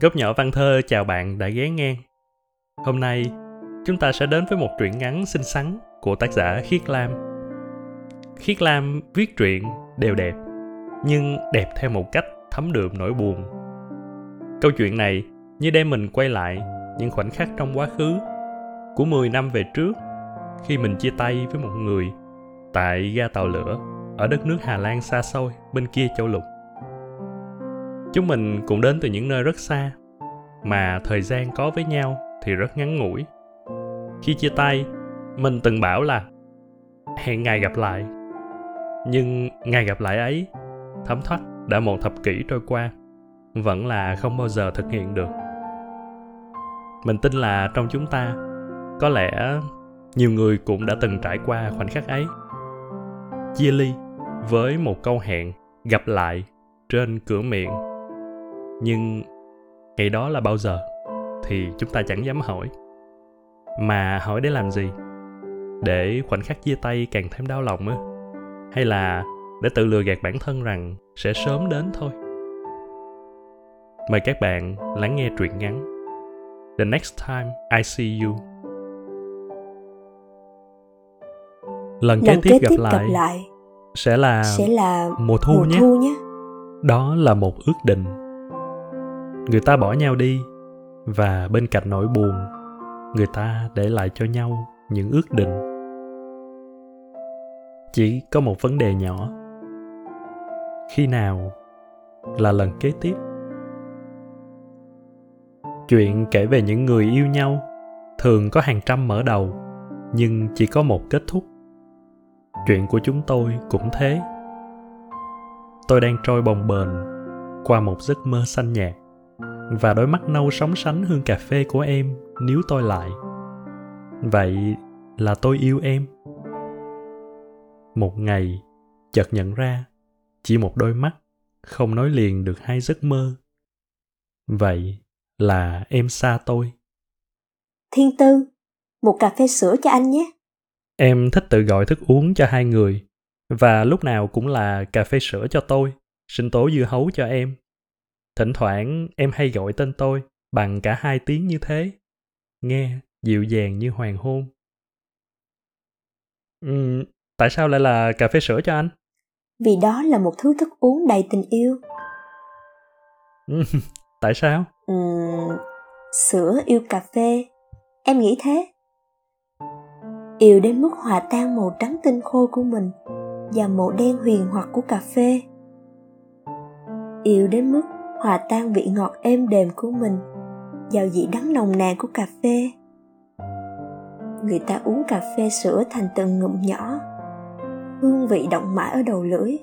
Góc nhỏ văn thơ chào bạn đã ghé ngang. Hôm nay, chúng ta sẽ đến với một truyện ngắn xinh xắn của tác giả Khiết Lam. Khiết Lam viết truyện đều đẹp, nhưng đẹp theo một cách thấm đượm nỗi buồn. Câu chuyện này như đem mình quay lại những khoảnh khắc trong quá khứ của 10 năm về trước khi mình chia tay với một người tại ga tàu lửa ở đất nước Hà Lan xa xôi bên kia châu lục. Chúng mình cũng đến từ những nơi rất xa mà thời gian có với nhau thì rất ngắn ngủi. Khi chia tay, mình từng bảo là hẹn ngày gặp lại. Nhưng ngày gặp lại ấy, thấm thoát đã một thập kỷ trôi qua, vẫn là không bao giờ thực hiện được. Mình tin là trong chúng ta, có lẽ nhiều người cũng đã từng trải qua khoảnh khắc ấy. Chia ly với một câu hẹn gặp lại trên cửa miệng. Nhưng ngày đó là bao giờ thì chúng ta chẳng dám hỏi. Mà hỏi để làm gì? Để khoảnh khắc chia tay càng thêm đau lòng á? Hay là để tự lừa gạt bản thân rằng sẽ sớm đến thôi? Mời các bạn lắng nghe truyện ngắn the next time i see you. Lần, kế tiếp, gặp, lại, gặp lại sẽ là sẽ là mùa thu mùa nhé. thu nhé. Đó là một ước định. Người ta bỏ nhau đi và bên cạnh nỗi buồn người ta để lại cho nhau những ước định. Chỉ có một vấn đề nhỏ. Khi nào là lần kế tiếp? Chuyện kể về những người yêu nhau thường có hàng trăm mở đầu nhưng chỉ có một kết thúc chuyện của chúng tôi cũng thế. Tôi đang trôi bồng bềnh qua một giấc mơ xanh nhạt, và đôi mắt nâu sóng sánh hương cà phê của em níu tôi lại. Vậy là tôi yêu em. Một ngày, chợt nhận ra, chỉ một đôi mắt không nói liền được hai giấc mơ. Vậy là em xa tôi. Thiên tư, một cà phê sữa cho anh nhé em thích tự gọi thức uống cho hai người và lúc nào cũng là cà phê sữa cho tôi sinh tố dưa hấu cho em. Thỉnh thoảng em hay gọi tên tôi bằng cả hai tiếng như thế nghe dịu dàng như hoàng hôn. Ừ, tại sao lại là cà phê sữa cho anh? Vì đó là một thứ thức uống đầy tình yêu. Tại sao? Uhm, sữa yêu cà phê. Em nghĩ thế yêu đến mức hòa tan màu trắng tinh khôi của mình và màu đen huyền hoặc của cà phê. Yêu đến mức hòa tan vị ngọt êm đềm của mình vào vị đắng nồng nàn của cà phê. Người ta uống cà phê sữa thành từng ngụm nhỏ hương vị động mãi ở đầu lưỡi.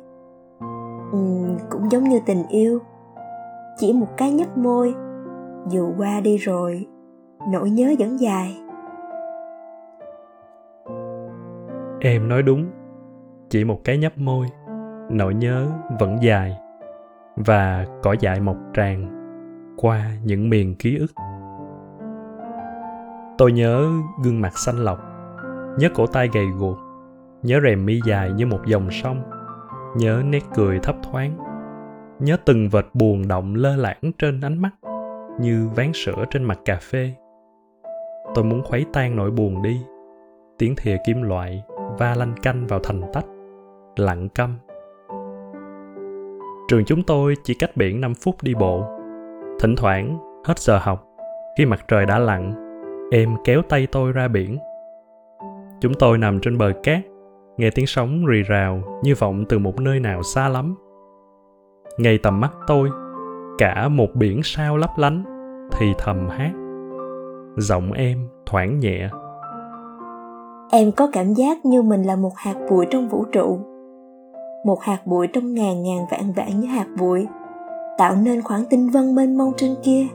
Uhm, cũng giống như tình yêu chỉ một cái nhấp môi dù qua đi rồi nỗi nhớ vẫn dài. Em nói đúng. Chỉ một cái nhấp môi, nỗi nhớ vẫn dài và cỏ dại mọc tràn qua những miền ký ức. Tôi nhớ gương mặt xanh lọc, nhớ cổ tay gầy guộc, nhớ rèm mi dài như một dòng sông, nhớ nét cười thấp thoáng, nhớ từng vệt buồn động lơ lãng trên ánh mắt như ván sữa trên mặt cà phê. Tôi muốn khuấy tan nỗi buồn đi, tiếng thìa kim loại va lanh canh vào thành tách lặng câm Trường chúng tôi chỉ cách biển 5 phút đi bộ. Thỉnh thoảng, hết giờ học, khi mặt trời đã lặn, em kéo tay tôi ra biển. Chúng tôi nằm trên bờ cát, nghe tiếng sóng rì rào như vọng từ một nơi nào xa lắm. Ngay tầm mắt tôi, cả một biển sao lấp lánh, thì thầm hát. Giọng em thoảng nhẹ. Em có cảm giác như mình là một hạt bụi trong vũ trụ. Một hạt bụi trong ngàn ngàn vạn vạn như hạt bụi, tạo nên khoảng tinh vân mênh mông trên kia.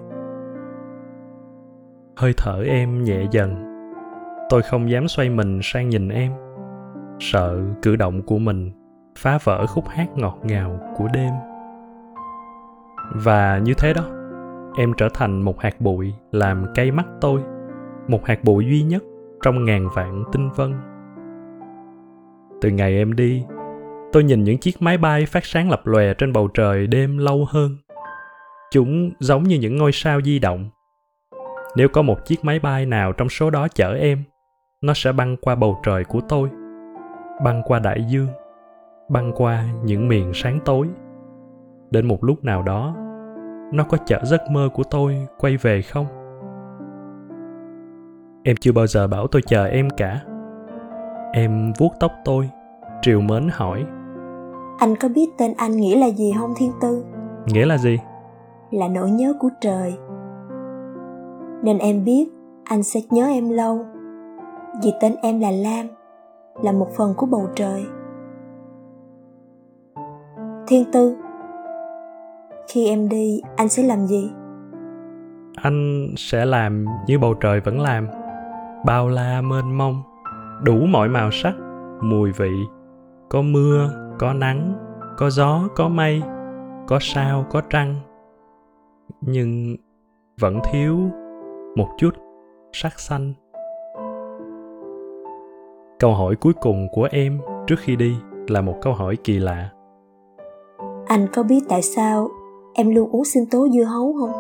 Hơi thở em nhẹ dần. Tôi không dám xoay mình sang nhìn em. Sợ cử động của mình phá vỡ khúc hát ngọt ngào của đêm. Và như thế đó, em trở thành một hạt bụi làm cay mắt tôi. Một hạt bụi duy nhất trong ngàn vạn tinh vân. Từ ngày em đi, tôi nhìn những chiếc máy bay phát sáng lập lòe trên bầu trời đêm lâu hơn. Chúng giống như những ngôi sao di động. Nếu có một chiếc máy bay nào trong số đó chở em, nó sẽ băng qua bầu trời của tôi, băng qua đại dương, băng qua những miền sáng tối. Đến một lúc nào đó, nó có chở giấc mơ của tôi quay về không? Em chưa bao giờ bảo tôi chờ em cả. Em vuốt tóc tôi triều mến hỏi. Anh có biết tên anh nghĩa là gì không thiên tư? Nghĩa là gì? Là nỗi nhớ của trời. Nên em biết anh sẽ nhớ em lâu. Vì tên em là lam là một phần của bầu trời. Thiên tư khi em đi anh sẽ làm gì? Anh sẽ làm như bầu trời vẫn làm bao la mênh mông đủ mọi màu sắc mùi vị. Có mưa có nắng có gió có mây có sao có trăng. Nhưng vẫn thiếu một chút sắc xanh. Câu hỏi cuối cùng của em trước khi đi là một câu hỏi kỳ lạ. Anh có biết tại sao em luôn uống sinh tố dưa hấu không?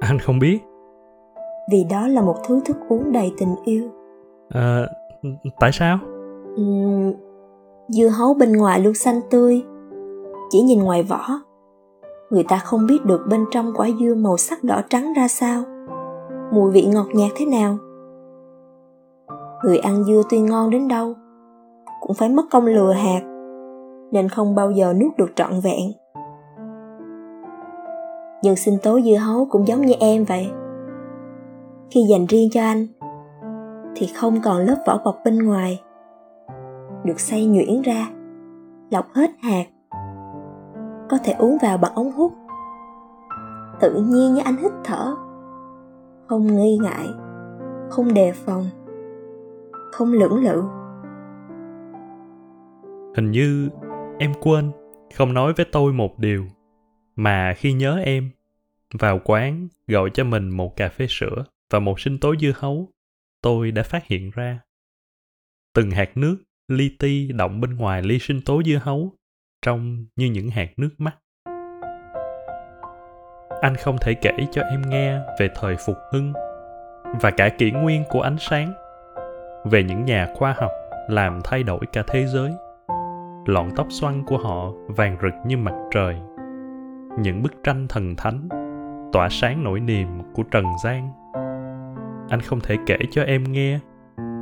Anh không biết vì đó là một thứ thức uống đầy tình yêu. À, tại sao? Uhm, dưa hấu bên ngoài luôn xanh tươi. Chỉ nhìn ngoài vỏ. Người ta không biết được bên trong quả dưa màu sắc đỏ trắng ra sao. Mùi vị ngọt nhạt thế nào? Người ăn dưa tuy ngon đến đâu cũng phải mất công lừa hạt nên không bao giờ nuốt được trọn vẹn. Nhưng sinh tố dưa hấu cũng giống như em vậy khi dành riêng cho anh, thì không còn lớp vỏ bọc bên ngoài. Được xay nhuyễn ra, lọc hết hạt, có thể uống vào bằng ống hút. Tự nhiên như anh hít thở, không nghi ngại, không đề phòng, không lưỡng lự. Hình như em quên không nói với tôi một điều, mà khi nhớ em, vào quán gọi cho mình một cà phê sữa và một sinh tố dưa hấu, tôi đã phát hiện ra. Từng hạt nước li ti động bên ngoài ly sinh tố dưa hấu, trông như những hạt nước mắt. Anh không thể kể cho em nghe về thời phục hưng và cả kỷ nguyên của ánh sáng, về những nhà khoa học làm thay đổi cả thế giới. Lọn tóc xoăn của họ vàng rực như mặt trời, những bức tranh thần thánh tỏa sáng nỗi niềm của trần gian anh không thể kể cho em nghe.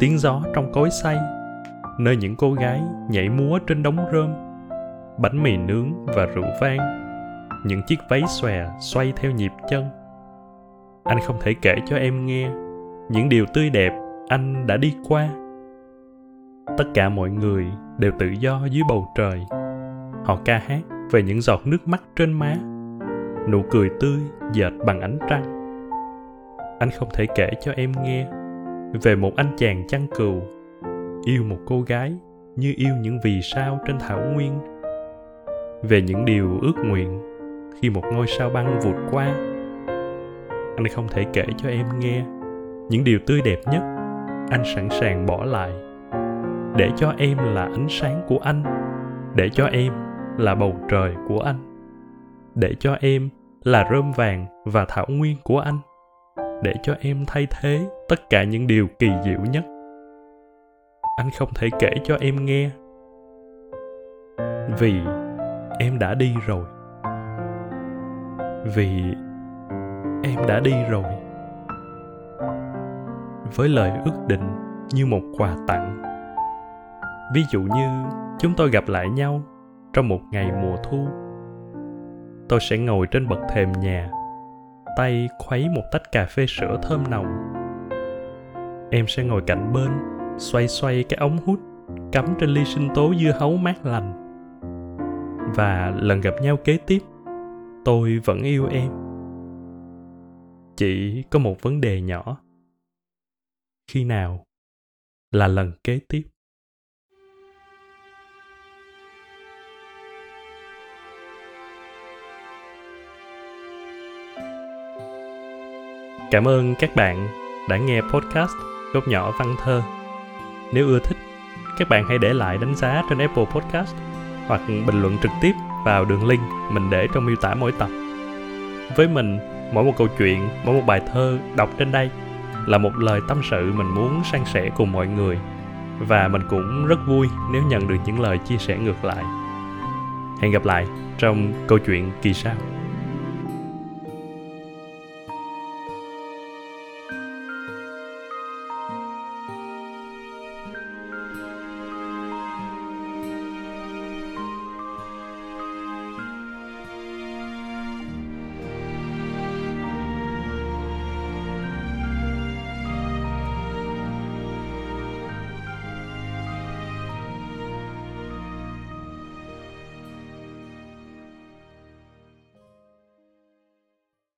Tiếng gió trong cối xay nơi những cô gái nhảy múa trên đống rơm, bánh mì nướng và rượu vang, những chiếc váy xòe xoay theo nhịp chân. Anh không thể kể cho em nghe những điều tươi đẹp anh đã đi qua. Tất cả mọi người đều tự do dưới bầu trời. Họ ca hát về những giọt nước mắt trên má. Nụ cười tươi dệt bằng ánh trăng anh không thể kể cho em nghe. Về một anh chàng chăn cừu, yêu một cô gái như yêu những vì sao trên thảo nguyên. Về những điều ước nguyện khi một ngôi sao băng vụt qua, anh không thể kể cho em nghe. Những điều tươi đẹp nhất, anh sẵn sàng bỏ lại để cho em là ánh sáng của anh, để cho em là bầu trời của anh, để cho em là rơm vàng và thảo nguyên của anh để cho em thay thế tất cả những điều kỳ diệu nhất. Anh không thể kể cho em nghe. Vì em đã đi rồi. Vì em đã đi rồi. Với lời ước định như một quà tặng. Ví dụ như chúng tôi gặp lại nhau trong một ngày mùa thu. Tôi sẽ ngồi trên bậc thềm nhà tay khuấy một tách cà phê sữa thơm nồng. Em sẽ ngồi cạnh bên, xoay xoay cái ống hút, cắm trên ly sinh tố dưa hấu mát lành. Và lần gặp nhau kế tiếp, tôi vẫn yêu em. Chỉ có một vấn đề nhỏ. Khi nào là lần kế tiếp? Cảm ơn các bạn đã nghe podcast góc nhỏ văn thơ nếu ưa thích các bạn hãy để lại đánh giá trên Apple Podcast hoặc bình luận trực tiếp vào đường link mình để trong miêu tả mỗi tập. Với mình, mỗi một câu chuyện, mỗi một bài thơ đọc trên đây là một lời tâm sự mình muốn san sẻ cùng mọi người và mình cũng rất vui nếu nhận được những lời chia sẻ ngược lại. Hẹn gặp lại trong câu chuyện kỳ sau.